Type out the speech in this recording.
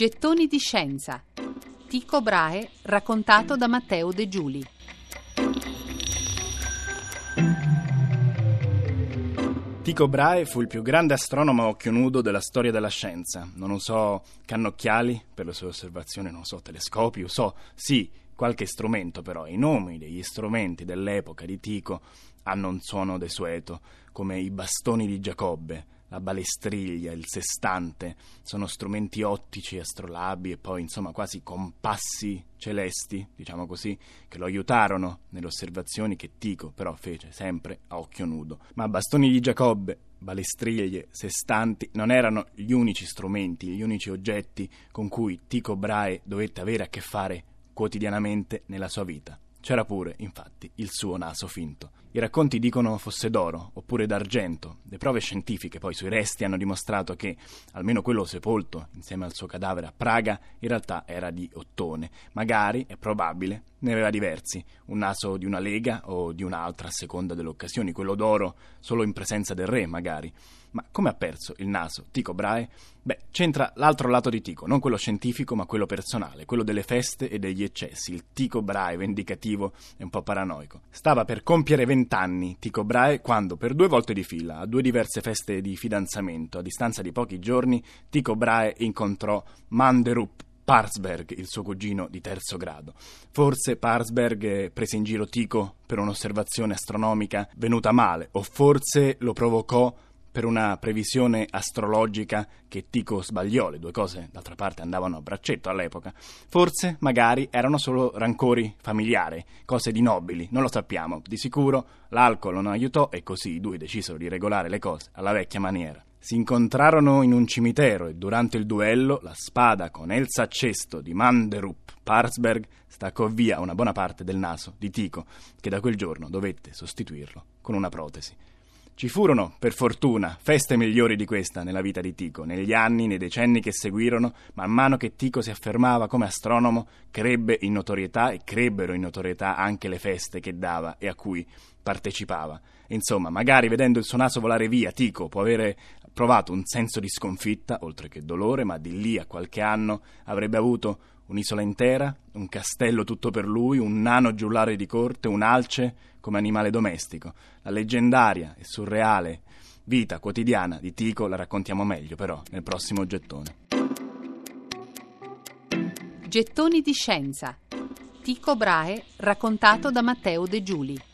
Gettoni di scienza. Tico Brahe raccontato da Matteo De Giuli. Tycho Brahe fu il più grande astronomo a occhio nudo della storia della scienza. Non usò cannocchiali per le sue osservazioni, non so, telescopi, usò, sì, qualche strumento però. I nomi degli strumenti dell'epoca di Tycho hanno un suono desueto, come i bastoni di Giacobbe, la balestriglia, il sestante, sono strumenti ottici, astrolabi e poi insomma quasi compassi celesti, diciamo così, che lo aiutarono nelle osservazioni che Tico però fece sempre a occhio nudo. Ma bastoni di Giacobbe, balestriglie, sestanti non erano gli unici strumenti, gli unici oggetti con cui Tico Brahe dovette avere a che fare quotidianamente nella sua vita. C'era pure, infatti, il suo naso finto. I racconti dicono fosse d'oro oppure d'argento. Le prove scientifiche poi sui resti hanno dimostrato che, almeno quello sepolto insieme al suo cadavere a Praga, in realtà era di ottone. Magari, è probabile, ne aveva diversi, un naso di una lega o di un'altra a seconda delle occasioni, quello d'oro solo in presenza del re, magari. Ma come ha perso il naso Tico Brahe? Beh, c'entra l'altro lato di Tico, non quello scientifico, ma quello personale, quello delle feste e degli eccessi, il Tico Brahe vendicativo e un po' paranoico. Stava per compiere vent'anni Tico Brahe quando, per due volte di fila, a due diverse feste di fidanzamento, a distanza di pochi giorni, Tico Brahe incontrò Manderup, Parsberg, il suo cugino di terzo grado. Forse Parsberg prese in giro Tico per un'osservazione astronomica venuta male, o forse lo provocò per una previsione astrologica che Tico sbagliò, le due cose d'altra parte andavano a braccetto all'epoca. Forse, magari, erano solo rancori familiari, cose di nobili, non lo sappiamo. Di sicuro l'alcol non aiutò e così i due decisero di regolare le cose alla vecchia maniera. Si incontrarono in un cimitero e durante il duello la spada con el saccesto di Manderup Parsberg staccò via una buona parte del naso di Tico, che da quel giorno dovette sostituirlo con una protesi. Ci furono, per fortuna, feste migliori di questa nella vita di Tico. Negli anni, nei decenni che seguirono, man mano che Tico si affermava come astronomo, crebbe in notorietà e crebbero in notorietà anche le feste che dava e a cui partecipava. Insomma, magari vedendo il suo naso volare via, Tico può avere provato un senso di sconfitta, oltre che dolore, ma di lì a qualche anno avrebbe avuto un'isola intera, un castello tutto per lui, un nano giullare di corte, un alce come animale domestico. La leggendaria e surreale vita quotidiana di Tico la raccontiamo meglio però nel prossimo gettone. Gettoni di scienza. Tico Brahe raccontato da Matteo De Giuli.